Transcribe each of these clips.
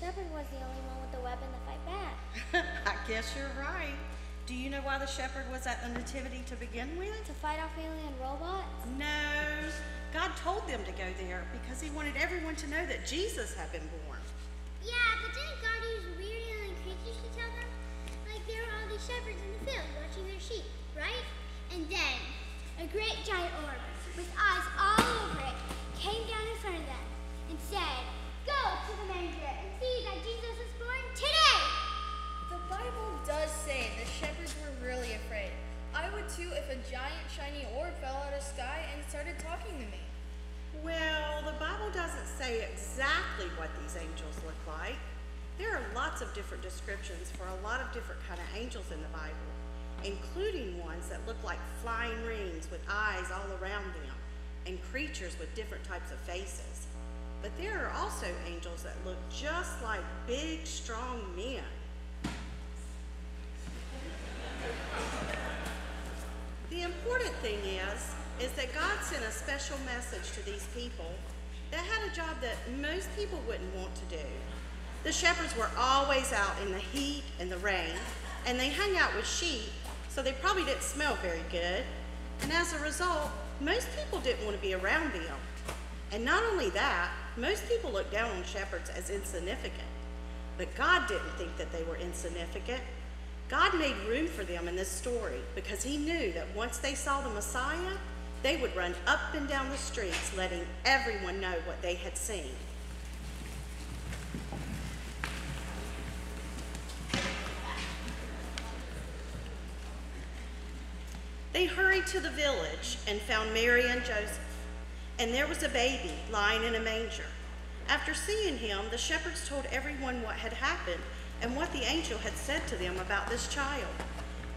shepherd was the only one with the weapon to fight back. I guess you're right. Do you know why the shepherd was at the nativity to begin with? To fight off alien robots? No. God told them to go there because he wanted everyone to know that Jesus had been born. Yeah, but didn't God use weird alien creatures to tell them? Like there were all these shepherds in the field watching their sheep, right? And then a great giant orb with eyes different descriptions for a lot of different kind of angels in the Bible, including ones that look like flying rings with eyes all around them and creatures with different types of faces. But there are also angels that look just like big, strong men. The important thing is, is that God sent a special message to these people that had a job that most people wouldn't want to do. The shepherds were always out in the heat and the rain, and they hung out with sheep, so they probably didn't smell very good. And as a result, most people didn't want to be around them. And not only that, most people looked down on shepherds as insignificant. But God didn't think that they were insignificant. God made room for them in this story because he knew that once they saw the Messiah, they would run up and down the streets letting everyone know what they had seen. They hurried to the village and found Mary and Joseph, and there was a baby lying in a manger. After seeing him, the shepherds told everyone what had happened and what the angel had said to them about this child.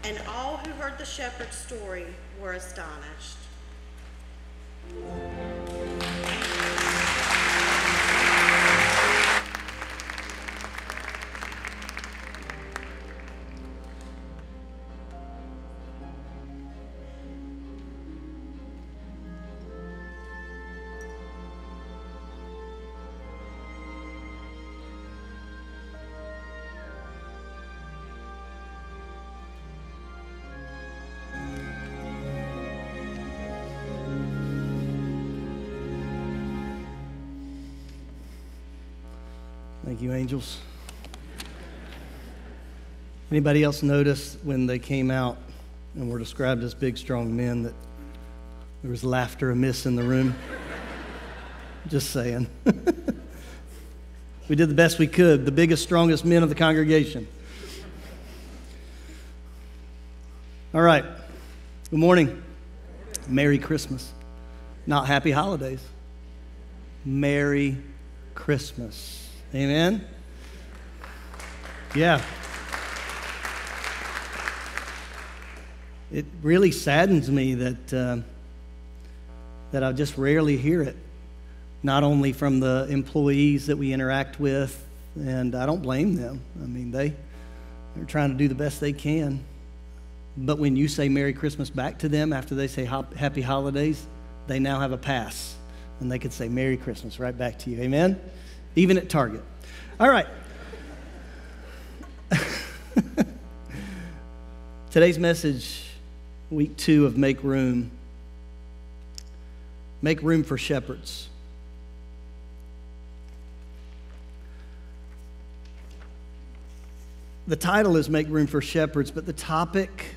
And all who heard the shepherd's story were astonished. Thank you, angels. Anybody else notice when they came out and were described as big, strong men that there was laughter amiss in the room? Just saying. we did the best we could, the biggest, strongest men of the congregation. All right. Good morning. Merry Christmas. Not happy holidays. Merry Christmas. Amen? Yeah. It really saddens me that, uh, that I just rarely hear it, not only from the employees that we interact with, and I don't blame them. I mean, they, they're trying to do the best they can. But when you say Merry Christmas back to them after they say Happy Holidays, they now have a pass, and they could say Merry Christmas right back to you. Amen? even at Target. All right. Today's message, week two of Make Room. Make room for shepherds. The title is Make Room for Shepherds, but the topic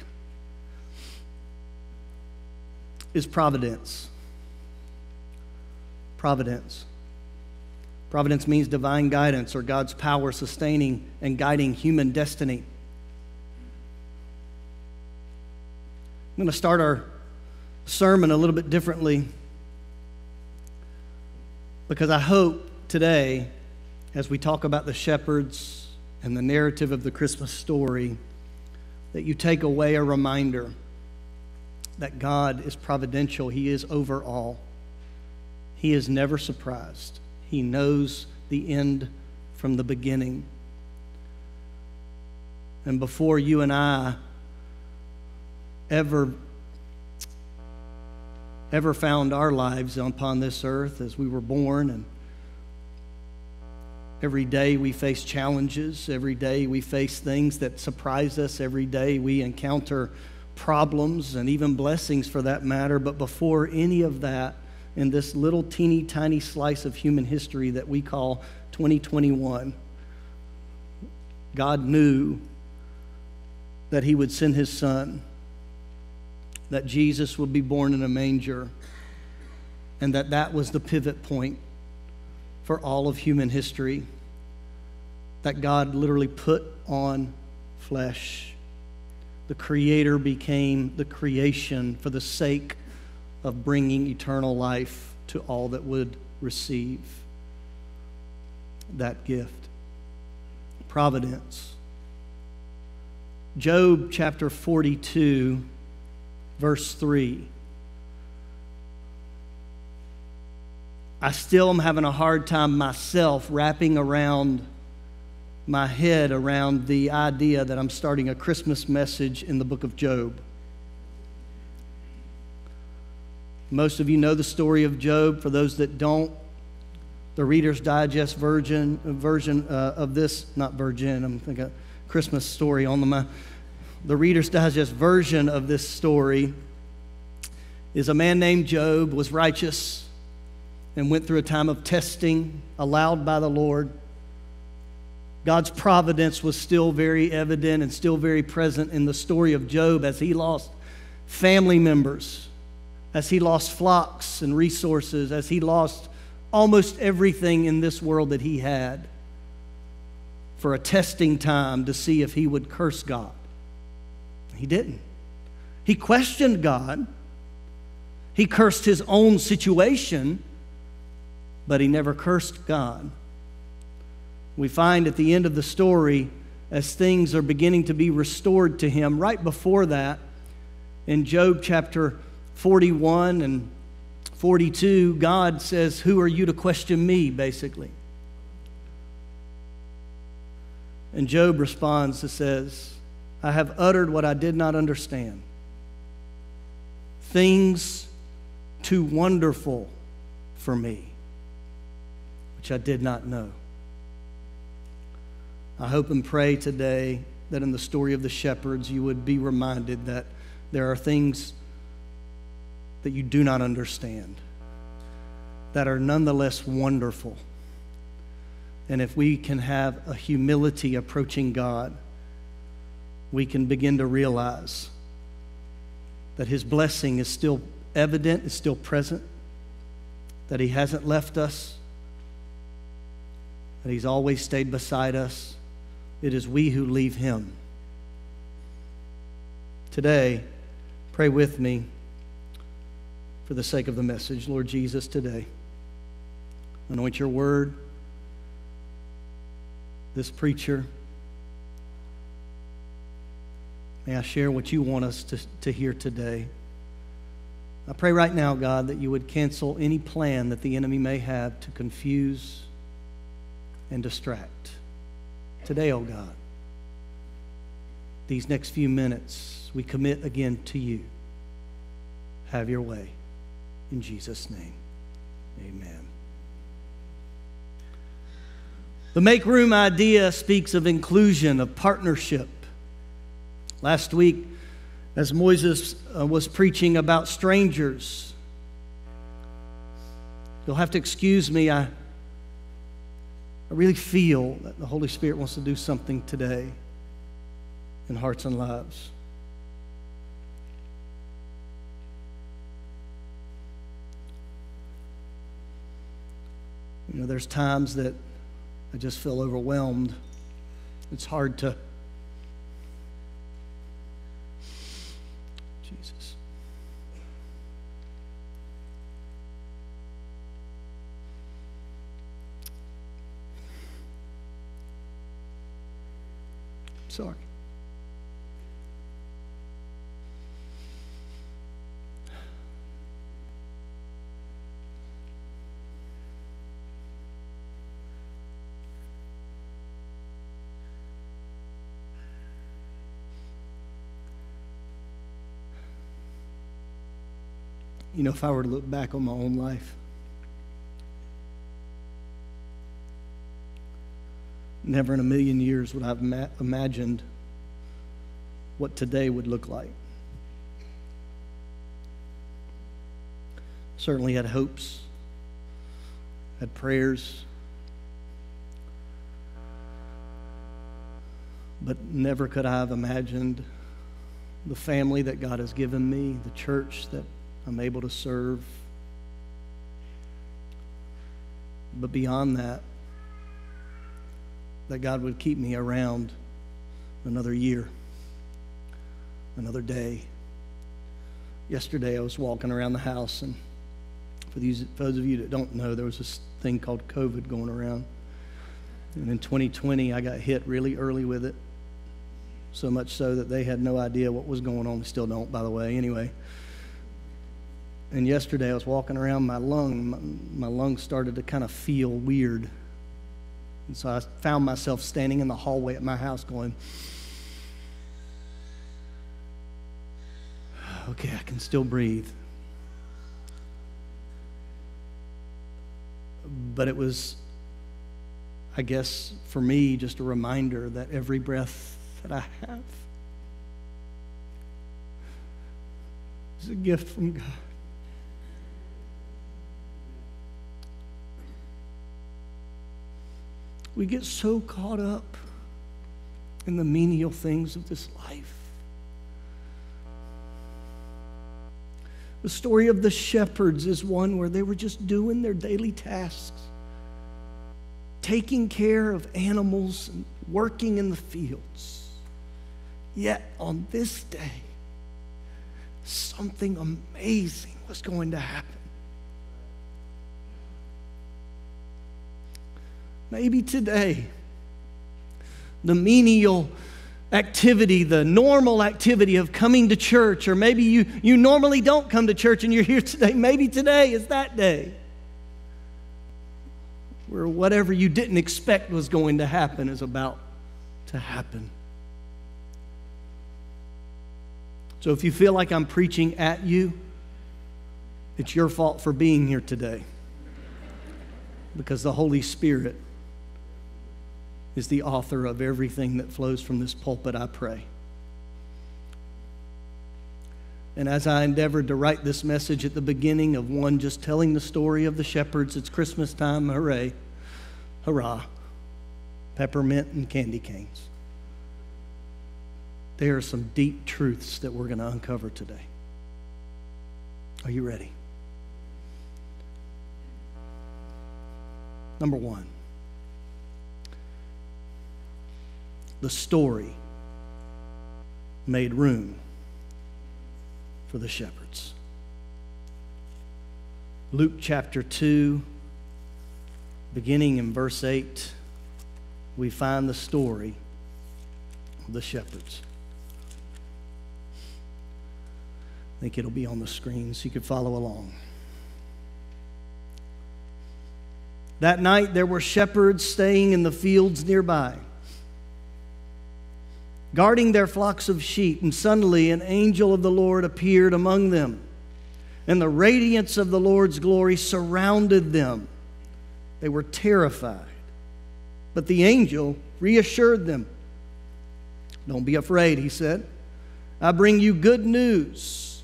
is providence. Providence. Providence means divine guidance or God's power sustaining and guiding human destiny. I'm going to start our sermon a little bit differently because I hope today, as we talk about the shepherds and the narrative of the Christmas story, that you take away a reminder that God is providential, He is over all. He is never surprised. He knows the end from the beginning. And before you and I ever ever found our lives upon this earth as we were born and every day we face challenges every day we face things that surprise us every day we encounter problems and even blessings for that matter but before any of that in this little teeny tiny slice of human history that we call 2021 god knew that he would send his son that Jesus would be born in a manger, and that that was the pivot point for all of human history. That God literally put on flesh. The Creator became the creation for the sake of bringing eternal life to all that would receive that gift. Providence. Job chapter 42 verse 3. I still am having a hard time myself wrapping around my head around the idea that I'm starting a Christmas message in the book of Job. Most of you know the story of Job. For those that don't, the Reader's Digest version, version uh, of this, not virgin, I'm thinking Christmas story on the the Reader's Digest version of this story is a man named Job was righteous and went through a time of testing allowed by the Lord. God's providence was still very evident and still very present in the story of Job as he lost family members, as he lost flocks and resources, as he lost almost everything in this world that he had for a testing time to see if he would curse God. He didn't. He questioned God. He cursed his own situation, but he never cursed God. We find at the end of the story, as things are beginning to be restored to him, right before that, in Job chapter 41 and 42, God says, Who are you to question me, basically? And Job responds and says, I have uttered what I did not understand. Things too wonderful for me, which I did not know. I hope and pray today that in the story of the shepherds, you would be reminded that there are things that you do not understand that are nonetheless wonderful. And if we can have a humility approaching God, we can begin to realize that His blessing is still evident, is still present, that He hasn't left us, that He's always stayed beside us. It is we who leave Him. Today, pray with me for the sake of the message. Lord Jesus, today, anoint your word, this preacher. May I share what you want us to, to hear today? I pray right now, God, that you would cancel any plan that the enemy may have to confuse and distract. Today, oh God, these next few minutes, we commit again to you. Have your way. In Jesus' name, amen. The make room idea speaks of inclusion, of partnership. Last week, as Moses uh, was preaching about strangers, you'll have to excuse me. I, I really feel that the Holy Spirit wants to do something today in hearts and lives. You know, there's times that I just feel overwhelmed. It's hard to Jesus. Sorry. You know, if I were to look back on my own life, never in a million years would I have ma- imagined what today would look like. Certainly had hopes, had prayers, but never could I have imagined the family that God has given me, the church that I'm able to serve. But beyond that, that God would keep me around another year, another day. Yesterday, I was walking around the house, and for, these, those of you that don't know, there was this thing called COVID going around. And in 2020, I got hit really early with it, so much so that they had no idea what was going on. They still don't, by the way, anyway. And yesterday, I was walking around, my lung, my, my lungs started to kind of feel weird. And so I found myself standing in the hallway at my house going, okay, I can still breathe. But it was, I guess, for me, just a reminder that every breath that I have is a gift from God. We get so caught up in the menial things of this life. The story of the shepherds is one where they were just doing their daily tasks, taking care of animals and working in the fields. Yet on this day, something amazing was going to happen. Maybe today, the menial activity, the normal activity of coming to church, or maybe you, you normally don't come to church and you're here today. Maybe today is that day where whatever you didn't expect was going to happen is about to happen. So if you feel like I'm preaching at you, it's your fault for being here today because the Holy Spirit is the author of everything that flows from this pulpit, I pray. And as I endeavored to write this message at the beginning of one just telling the story of the shepherds, it's Christmas time, hooray, hurrah, peppermint and candy canes. There are some deep truths that we're going to uncover today. Are you ready? Number one. The story made room for the shepherds. Luke chapter 2, beginning in verse 8, we find the story of the shepherds. I think it'll be on the screen so you could follow along. That night there were shepherds staying in the fields nearby guarding their flocks of sheep, and suddenly an angel of the Lord appeared among them, and the radiance of the Lord's glory surrounded them. They were terrified. But the angel reassured them. Don't be afraid, he said. I bring you good news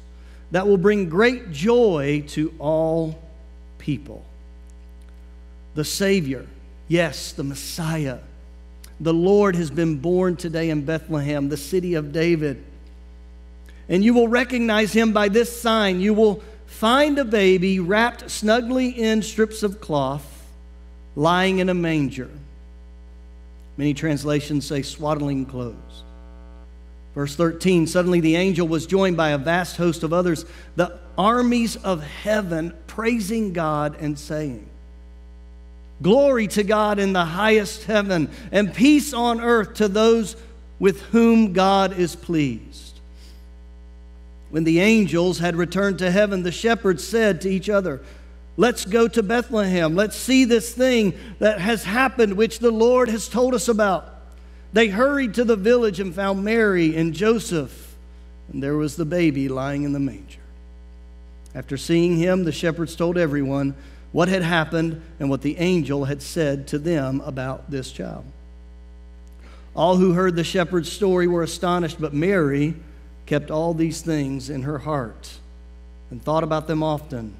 that will bring great joy to all people. The Savior, yes, the Messiah the Lord has been born today in Bethlehem, the city of David. And you will recognize him by this sign. You will find a baby wrapped snugly in strips of cloth, lying in a manger. Many translations say swaddling clothes. Verse 13 Suddenly the angel was joined by a vast host of others, the armies of heaven, praising God and saying, Glory to God in the highest heaven, and peace on earth to those with whom God is pleased. When the angels had returned to heaven, the shepherds said to each other, Let's go to Bethlehem. Let's see this thing that has happened, which the Lord has told us about. They hurried to the village and found Mary and Joseph, and there was the baby lying in the manger. After seeing him, the shepherds told everyone what had happened and what the angel had said to them about this child. All who heard the shepherd's story were astonished, but Mary kept all these things in her heart and thought about them often.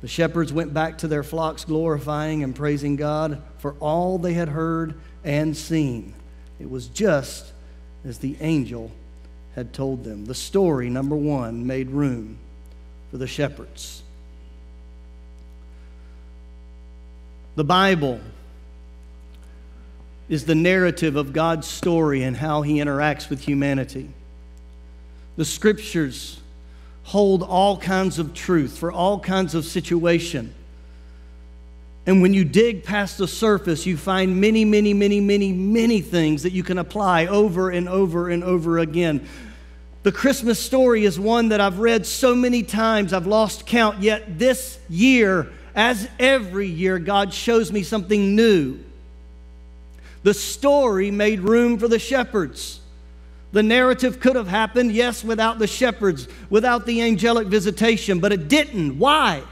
The shepherds went back to their flocks, glorifying and praising God for all they had heard and seen. It was just as the angel had told them. The story, number one, made room for the shepherds. The Bible is the narrative of God's story and how he interacts with humanity. The scriptures hold all kinds of truth for all kinds of situation. And when you dig past the surface, you find many, many, many, many, many things that you can apply over and over and over again. The Christmas story is one that I've read so many times, I've lost count. Yet this year, as every year, God shows me something new. The story made room for the shepherds. The narrative could have happened, yes, without the shepherds, without the angelic visitation, but it didn't. Why?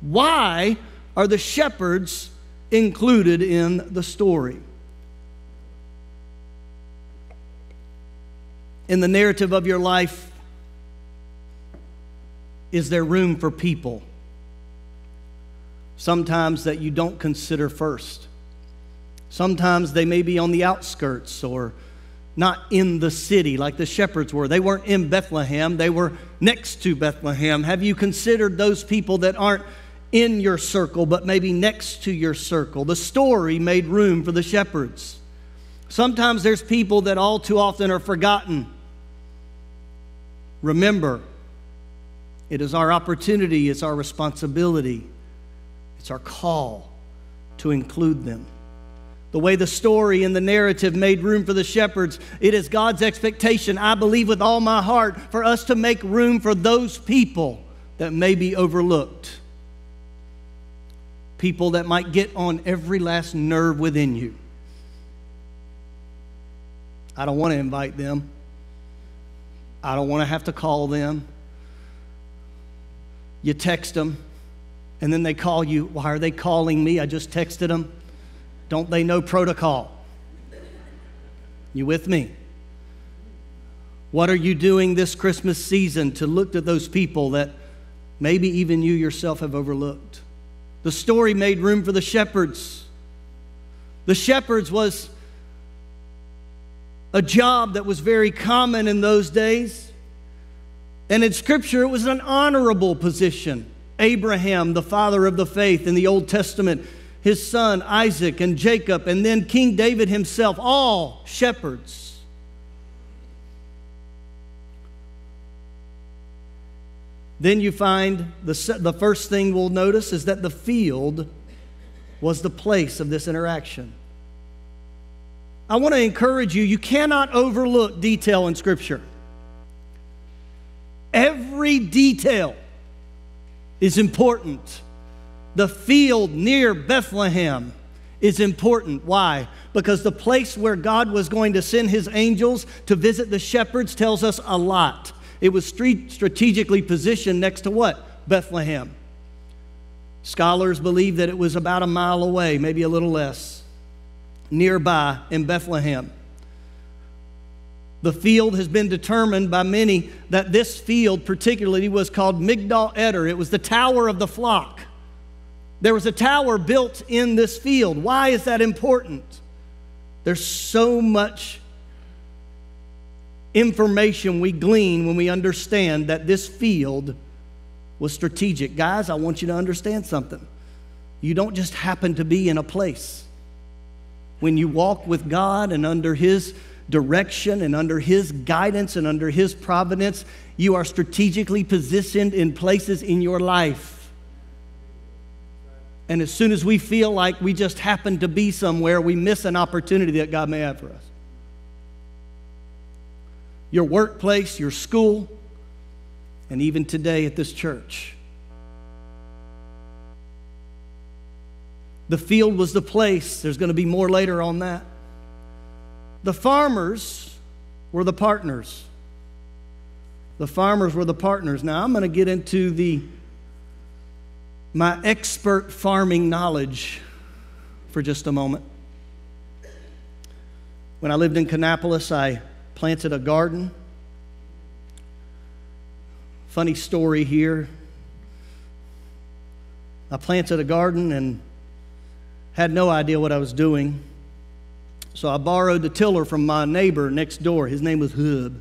Why are the shepherds included in the story? In the narrative of your life, is there room for people? Sometimes that you don't consider first. Sometimes they may be on the outskirts or not in the city like the shepherds were. They weren't in Bethlehem, they were next to Bethlehem. Have you considered those people that aren't in your circle, but maybe next to your circle? The story made room for the shepherds. Sometimes there's people that all too often are forgotten. Remember, it is our opportunity, it's our responsibility, it's our call to include them the way the story and the narrative made room for the shepherds. It is God's expectation, I believe with all my heart, for us to make room for those people that may be overlooked. People that might get on every last nerve within you. I don't want to invite them. I don't want to have to call them. You text them, and then they call you. Why are they calling me? I just texted them. Don't they know protocol? You with me? What are you doing this Christmas season to look at those people that maybe even you yourself have overlooked? The story made room for the shepherds. The shepherds was a job that was very common in those days. And in Scripture, it was an honorable position. Abraham, the father of the faith in the Old Testament, his son Isaac and Jacob, and then King David himself, all shepherds. Then you find the, the first thing we'll notice is that the field was the place of this interaction. I want to encourage you, you cannot overlook detail in Scripture. Every detail is important the field near Bethlehem is important. Why? Because the place where God was going to send his angels to visit the shepherds tells us a lot. It was strategically positioned next to what? Bethlehem. Scholars believe that it was about a mile away, maybe a little less, nearby in Bethlehem. The field has been determined by many that this field, particularly, was called Migdal Eder. It was the tower of the flock. There was a tower built in this field. Why is that important? There's so much information we glean when we understand that this field was strategic. Guys, I want you to understand something. You don't just happen to be in a place. When you walk with God and under His direction and under His guidance and under His providence, you are strategically positioned in places in your life and as soon as we feel like we just happen to be somewhere, we miss an opportunity that God may have for us. Your workplace, your school, and even today at this church. The field was the place. There's going to be more later on that. The farmers were the partners. The farmers were the partners. Now I'm going to get into the my expert farming knowledge for just a moment. When I lived in Kannapolis, I planted a garden. Funny story here. I planted a garden and had no idea what I was doing. So I borrowed the tiller from my neighbor next door. His name was Hub.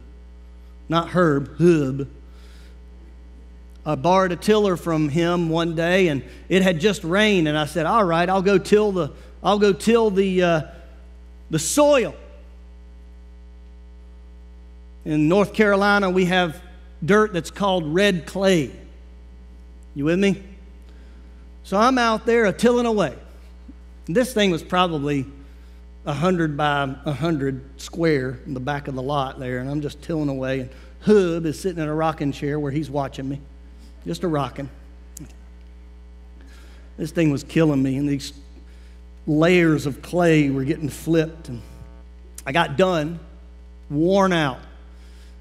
Not Herb, Hub. I borrowed a tiller from him one day and it had just rained and I said, "All right, I'll go till the I'll go till the uh, the soil." In North Carolina, we have dirt that's called red clay. You with me? So I'm out there a tilling away. This thing was probably 100 by 100 square in the back of the lot there, and I'm just tilling away. And Hub is sitting in a rocking chair where he's watching me, just a rocking. This thing was killing me, and these layers of clay were getting flipped. And I got done, worn out.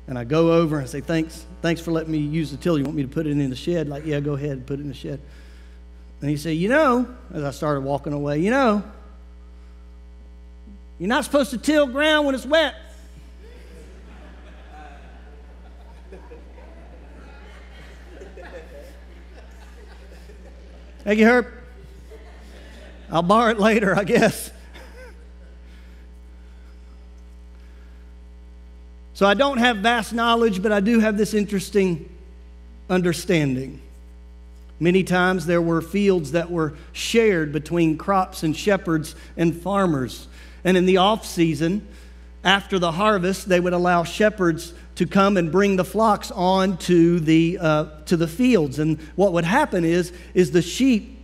And I go over and I say, Thanks, thanks for letting me use the tiller. You want me to put it in the shed? Like, yeah, go ahead and put it in the shed. And he said, You know, as I started walking away, you know, you're not supposed to till ground when it's wet. Thank you, Herb. I'll borrow it later, I guess. So I don't have vast knowledge, but I do have this interesting understanding. Many times there were fields that were shared between crops and shepherds and farmers. And in the off season, after the harvest, they would allow shepherds to come and bring the flocks on to the, uh, to the fields. And what would happen is, is the sheep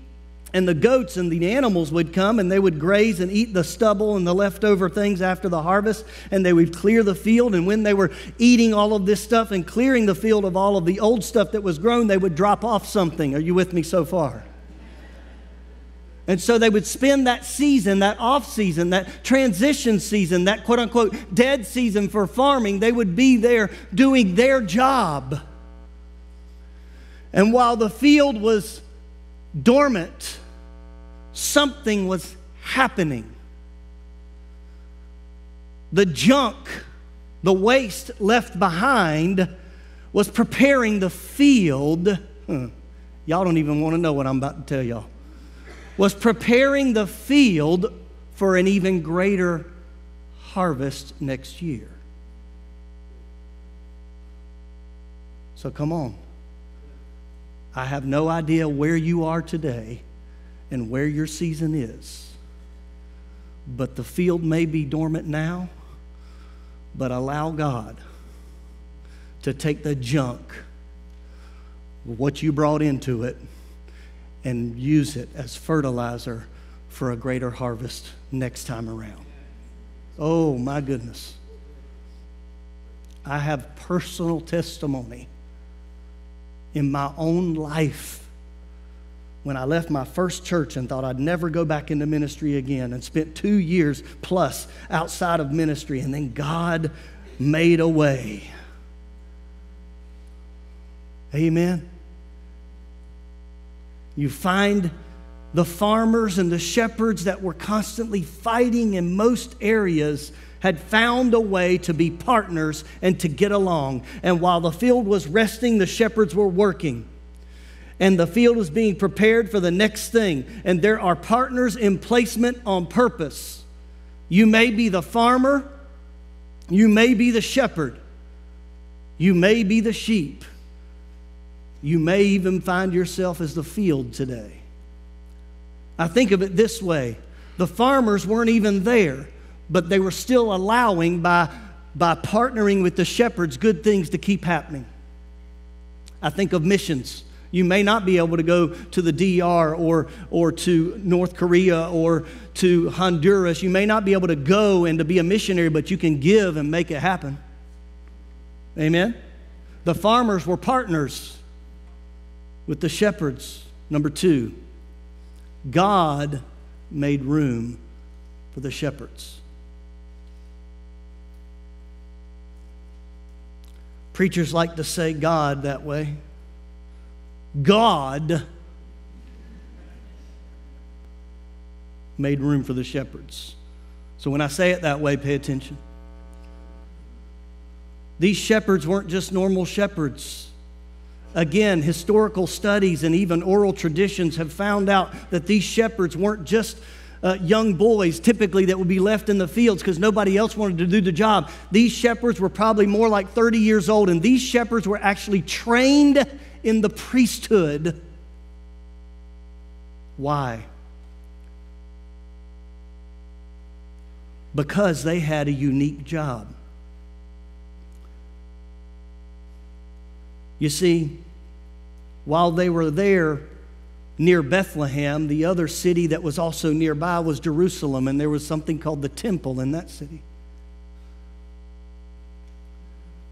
and the goats and the animals would come and they would graze and eat the stubble and the leftover things after the harvest. And they would clear the field. And when they were eating all of this stuff and clearing the field of all of the old stuff that was grown they would drop off something. Are you with me so far and so they would spend that season, that off season, that transition season, that quote unquote dead season for farming, they would be there doing their job. And while the field was dormant, something was happening. The junk, the waste left behind, was preparing the field. Huh. Y'all don't even want to know what I'm about to tell y'all. Was preparing the field for an even greater harvest next year. So come on. I have no idea where you are today and where your season is. But the field may be dormant now, but allow God to take the junk, what you brought into it, and use it as fertilizer for a greater harvest next time around. Oh, my goodness. I have personal testimony in my own life when I left my first church and thought I'd never go back into ministry again and spent two years plus outside of ministry, and then God made a way. Amen. You find the farmers and the shepherds that were constantly fighting in most areas had found a way to be partners and to get along. And while the field was resting, the shepherds were working. And the field was being prepared for the next thing. And there are partners in placement on purpose. You may be the farmer, you may be the shepherd, you may be the sheep, you may even find yourself as the field today. I think of it this way the farmers weren't even there but they were still allowing by, by partnering with the shepherds good things to keep happening. I think of missions. You may not be able to go to the DR or, or to North Korea or to Honduras. You may not be able to go and to be a missionary, but you can give and make it happen. Amen? The farmers were partners with the shepherds. Number two, God made room for the shepherds. Preachers like to say God that way. God made room for the shepherds. So when I say it that way, pay attention. These shepherds weren't just normal shepherds. Again, historical studies and even oral traditions have found out that these shepherds weren't just uh, young boys typically that would be left in the fields because nobody else wanted to do the job. These shepherds were probably more like 30 years old, and these shepherds were actually trained in the priesthood. Why? Because they had a unique job. You see, while they were there, near Bethlehem. The other city that was also nearby was Jerusalem, and there was something called the temple in that city.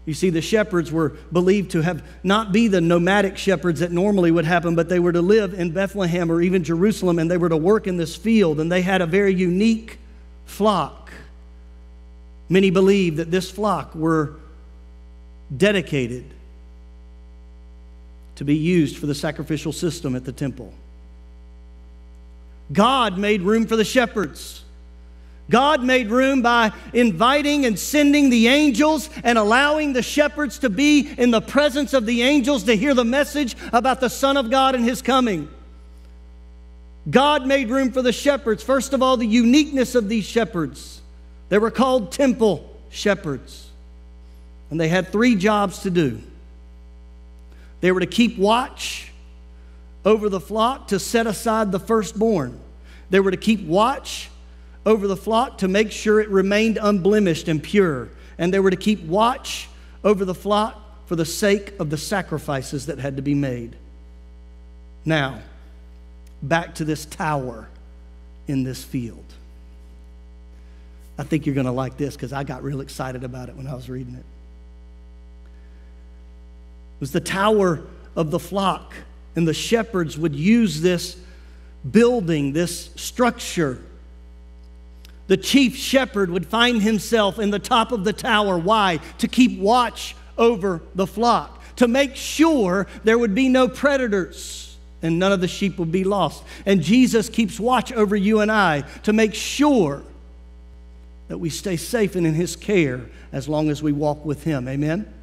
You see, the shepherds were believed to have not be the nomadic shepherds that normally would happen, but they were to live in Bethlehem or even Jerusalem, and they were to work in this field, and they had a very unique flock. Many believe that this flock were dedicated to be used for the sacrificial system at the temple. God made room for the shepherds. God made room by inviting and sending the angels and allowing the shepherds to be in the presence of the angels to hear the message about the Son of God and His coming. God made room for the shepherds. First of all, the uniqueness of these shepherds. They were called temple shepherds, and they had three jobs to do. They were to keep watch over the flock to set aside the firstborn. They were to keep watch over the flock to make sure it remained unblemished and pure. And they were to keep watch over the flock for the sake of the sacrifices that had to be made. Now, back to this tower in this field. I think you're going to like this because I got real excited about it when I was reading it. It was the tower of the flock, and the shepherds would use this building, this structure. The chief shepherd would find himself in the top of the tower. Why? To keep watch over the flock, to make sure there would be no predators and none of the sheep would be lost. And Jesus keeps watch over you and I to make sure that we stay safe and in his care as long as we walk with him. Amen.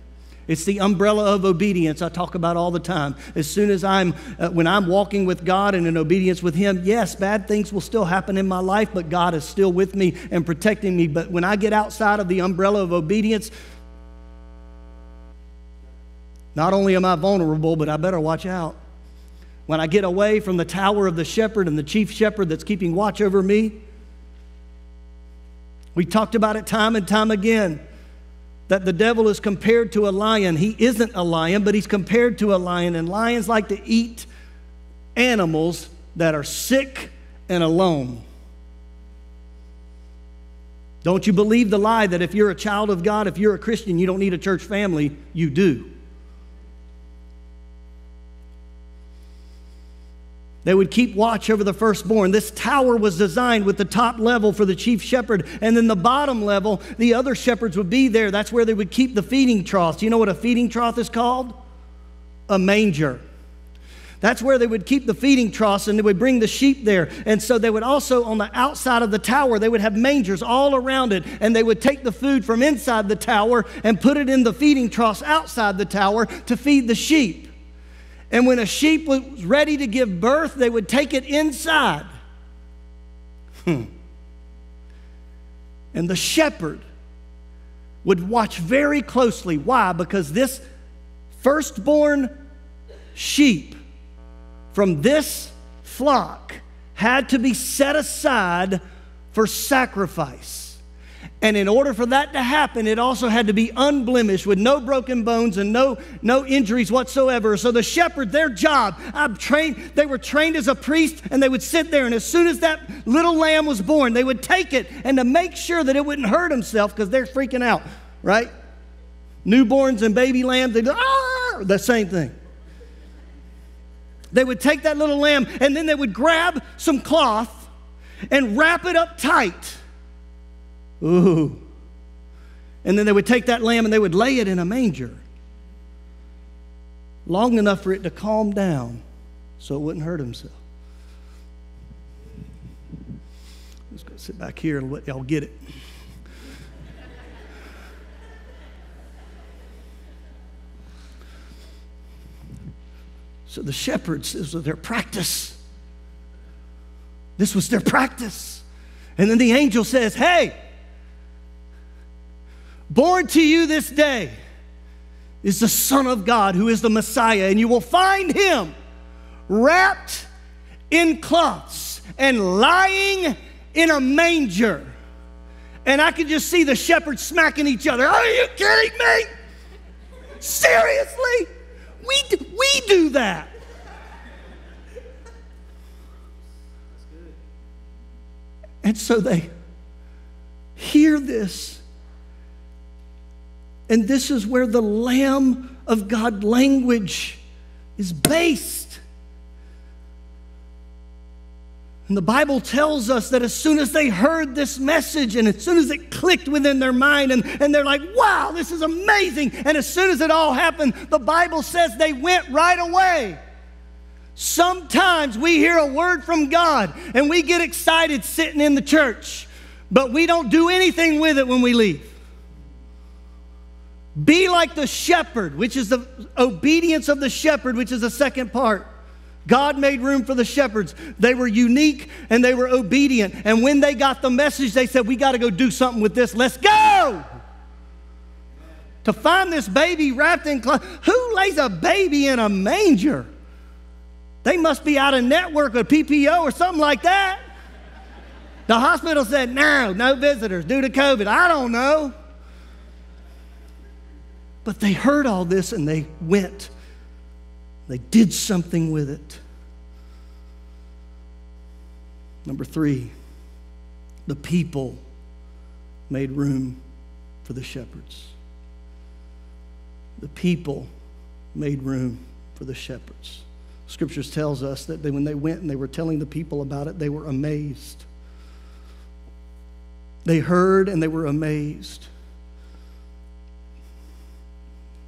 It's the umbrella of obedience I talk about all the time. As soon as I'm, uh, when I'm walking with God and in obedience with Him, yes, bad things will still happen in my life, but God is still with me and protecting me. But when I get outside of the umbrella of obedience, not only am I vulnerable, but I better watch out. When I get away from the tower of the shepherd and the chief shepherd that's keeping watch over me, we talked about it time and time again that the devil is compared to a lion. He isn't a lion, but he's compared to a lion, and lions like to eat animals that are sick and alone. Don't you believe the lie that if you're a child of God, if you're a Christian, you don't need a church family? You do. They would keep watch over the firstborn. This tower was designed with the top level for the chief shepherd, and then the bottom level, the other shepherds would be there. That's where they would keep the feeding troughs. Do you know what a feeding trough is called? A manger. That's where they would keep the feeding troughs and they would bring the sheep there. And so they would also, on the outside of the tower, they would have mangers all around it. And they would take the food from inside the tower and put it in the feeding troughs outside the tower to feed the sheep. And when a sheep was ready to give birth, they would take it inside. Hmm. And the shepherd would watch very closely. Why? Because this firstborn sheep from this flock had to be set aside for sacrifice. And in order for that to happen, it also had to be unblemished with no broken bones and no, no injuries whatsoever. So the shepherd, their job, I'm trained, they were trained as a priest and they would sit there. And as soon as that little lamb was born, they would take it and to make sure that it wouldn't hurt himself because they're freaking out, right? Newborns and baby lambs, they do, ah, the same thing. They would take that little lamb and then they would grab some cloth and wrap it up tight Ooh. And then they would take that lamb and they would lay it in a manger. long enough for it to calm down so it wouldn't hurt himself. I'm just going to sit back here and let y'all get it. So the shepherds, this was their practice. This was their practice. And then the angel says, Hey, born to you this day is the Son of God who is the Messiah, and you will find him wrapped in cloths and lying in a manger. And I can just see the shepherds smacking each other. Are you kidding me? Seriously? We, we do that. And so they hear this. And this is where the Lamb of God language is based. And the Bible tells us that as soon as they heard this message and as soon as it clicked within their mind, and, and they're like, wow, this is amazing. And as soon as it all happened, the Bible says they went right away. Sometimes we hear a word from God and we get excited sitting in the church, but we don't do anything with it when we leave. Be like the shepherd, which is the obedience of the shepherd, which is the second part. God made room for the shepherds. They were unique and they were obedient. And when they got the message, they said, We got to go do something with this. Let's go. To find this baby wrapped in cloth. Who lays a baby in a manger? They must be out of network or PPO or something like that. The hospital said, No, no visitors due to COVID. I don't know. But they heard all this and they went. They did something with it. Number three, the people made room for the shepherds. The people made room for the shepherds. Scriptures tells us that they, when they went and they were telling the people about it, they were amazed. They heard and they were amazed.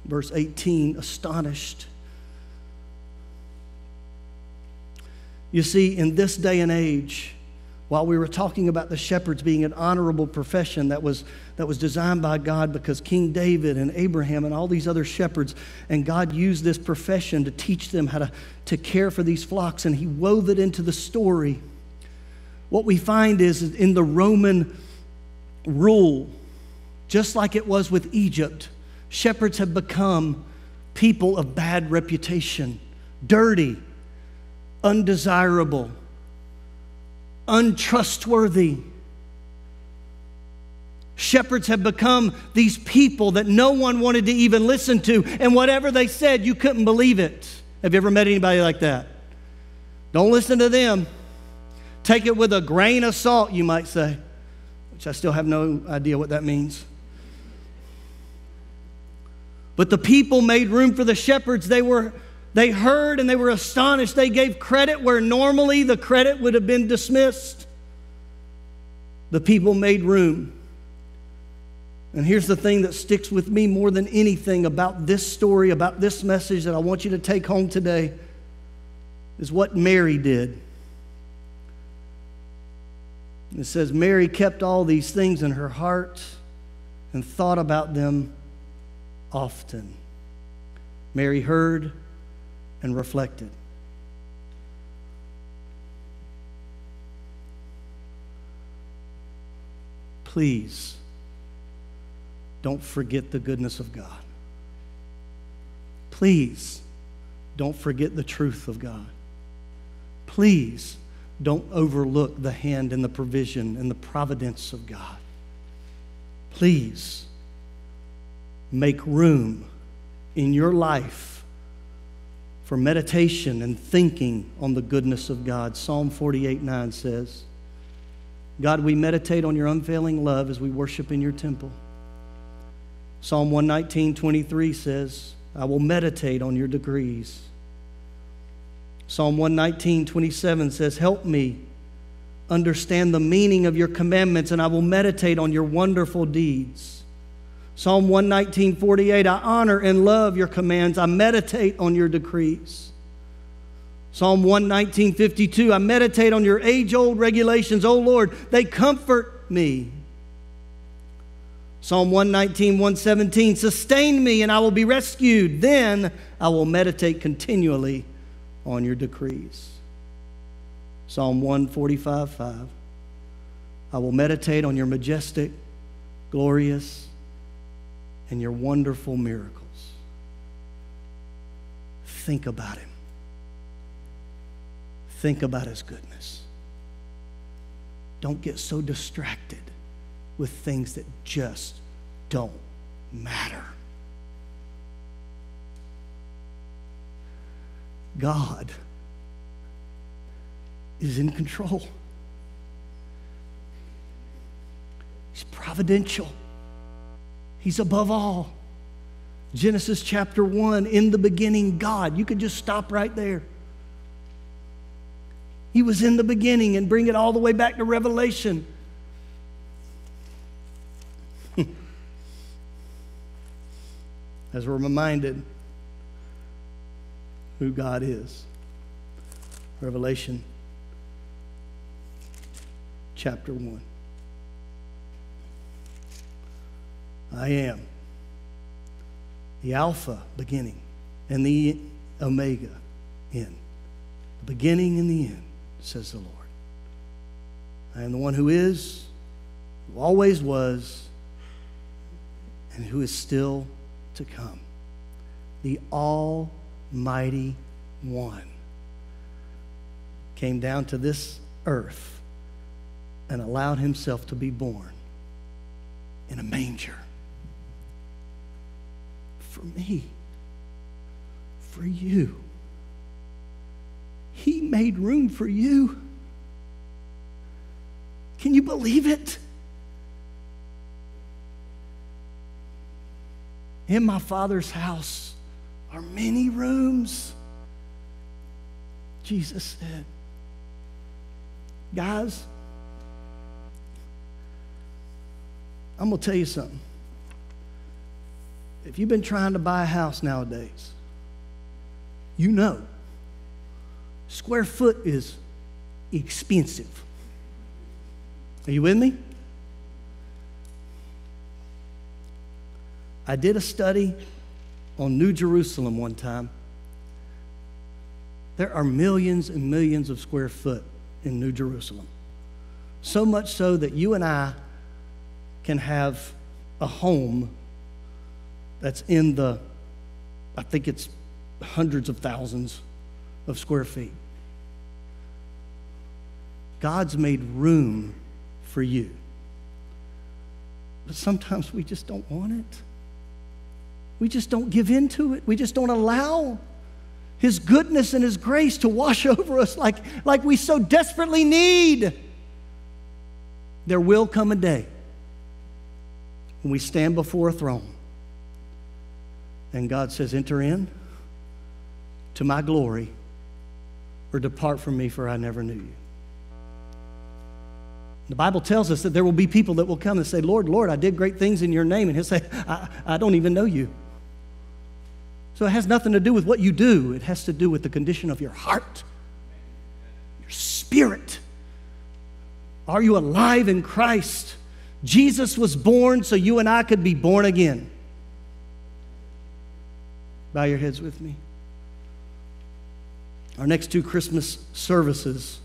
Verse 18, astonished. You see, in this day and age, while we were talking about the shepherds being an honorable profession that was, that was designed by God because King David and Abraham and all these other shepherds, and God used this profession to teach them how to, to care for these flocks, and He wove it into the story. What we find is in the Roman rule, just like it was with Egypt, shepherds have become people of bad reputation, dirty, undesirable untrustworthy. Shepherds have become these people that no one wanted to even listen to, and whatever they said, you couldn't believe it. Have you ever met anybody like that? Don't listen to them. Take it with a grain of salt, you might say, which I still have no idea what that means. But the people made room for the shepherds. They were they heard and they were astonished. They gave credit where normally the credit would have been dismissed. The people made room. And here's the thing that sticks with me more than anything about this story, about this message that I want you to take home today is what Mary did. It says, Mary kept all these things in her heart and thought about them often. Mary heard and reflected. Please don't forget the goodness of God. Please don't forget the truth of God. Please don't overlook the hand and the provision and the providence of God. Please make room in your life for meditation and thinking on the goodness of God. Psalm 48 9 says, God, we meditate on your unfailing love as we worship in your temple. Psalm 119 23 says, I will meditate on your decrees. Psalm 119 27 says, Help me understand the meaning of your commandments, and I will meditate on your wonderful deeds. Psalm 119, 48, I honor and love your commands. I meditate on your decrees. Psalm 119, 52, I meditate on your age old regulations. O Lord, they comfort me. Psalm 119, 117, sustain me and I will be rescued. Then I will meditate continually on your decrees. Psalm 145, 5, I will meditate on your majestic, glorious, and your wonderful miracles. Think about him. Think about his goodness. Don't get so distracted with things that just don't matter. God is in control. He's providential. He's above all. Genesis chapter 1, in the beginning, God. You could just stop right there. He was in the beginning and bring it all the way back to Revelation. As we're reminded who God is. Revelation chapter 1. I am the Alpha, beginning, and the Omega, end. The beginning and the end, says the Lord. I am the one who is, who always was, and who is still to come. The Almighty One came down to this earth and allowed himself to be born in a manger for me, for you. He made room for you. Can you believe it? In my Father's house are many rooms. Jesus said, Guys, I'm going to tell you something. If you've been trying to buy a house nowadays, you know square foot is expensive. Are you with me? I did a study on New Jerusalem one time. There are millions and millions of square foot in New Jerusalem. So much so that you and I can have a home that's in the, I think it's hundreds of thousands of square feet. God's made room for you. But sometimes we just don't want it. We just don't give in to it. We just don't allow His goodness and His grace to wash over us like, like we so desperately need. There will come a day when we stand before a throne and God says, Enter in to my glory or depart from me, for I never knew you. The Bible tells us that there will be people that will come and say, Lord, Lord, I did great things in your name. And he'll say, I, I don't even know you. So it has nothing to do with what you do, it has to do with the condition of your heart, your spirit. Are you alive in Christ? Jesus was born so you and I could be born again. Bow your heads with me. Our next two Christmas services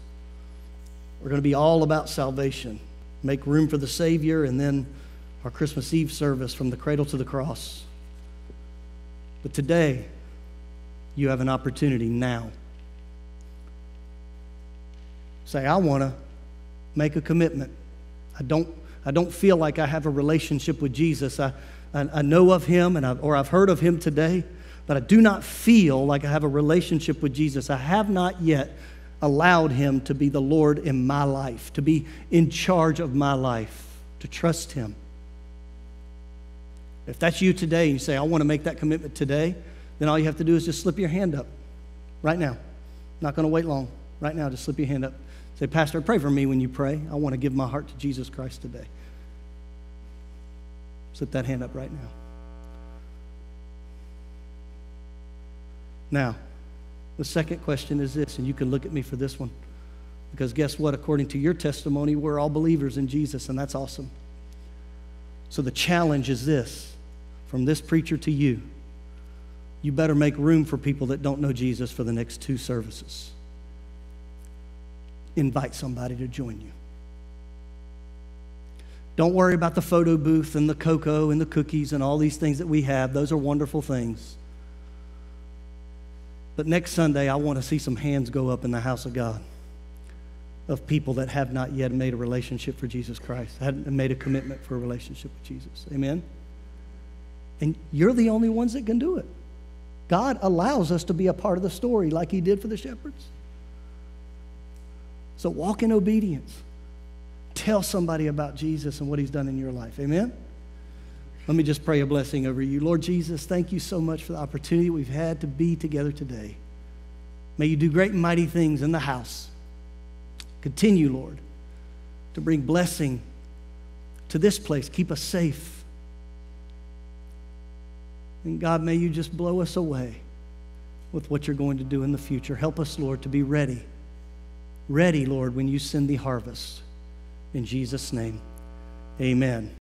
are going to be all about salvation. Make room for the Savior, and then our Christmas Eve service from the cradle to the cross. But today, you have an opportunity now. Say, I want to make a commitment. I don't, I don't feel like I have a relationship with Jesus. I, I, I know of him, and I, or I've heard of him today, but I do not feel like I have a relationship with Jesus. I have not yet allowed him to be the Lord in my life, to be in charge of my life, to trust him. If that's you today and you say, I want to make that commitment today, then all you have to do is just slip your hand up right now. Not going to wait long. Right now, just slip your hand up. Say, Pastor, pray for me when you pray. I want to give my heart to Jesus Christ today. Slip that hand up right now. Now, the second question is this, and you can look at me for this one. Because guess what? According to your testimony, we're all believers in Jesus, and that's awesome. So the challenge is this from this preacher to you you better make room for people that don't know Jesus for the next two services. Invite somebody to join you. Don't worry about the photo booth and the cocoa and the cookies and all these things that we have. Those are wonderful things. But next Sunday, I want to see some hands go up in the house of God of people that have not yet made a relationship for Jesus Christ, hadn't made a commitment for a relationship with Jesus. Amen? And you're the only ones that can do it. God allows us to be a part of the story like He did for the shepherds. So walk in obedience. Tell somebody about Jesus and what He's done in your life. Amen? Let me just pray a blessing over you. Lord Jesus, thank you so much for the opportunity we've had to be together today. May you do great and mighty things in the house. Continue, Lord, to bring blessing to this place. Keep us safe. And God, may you just blow us away with what you're going to do in the future. Help us, Lord, to be ready. Ready, Lord, when you send the harvest. In Jesus' name, amen.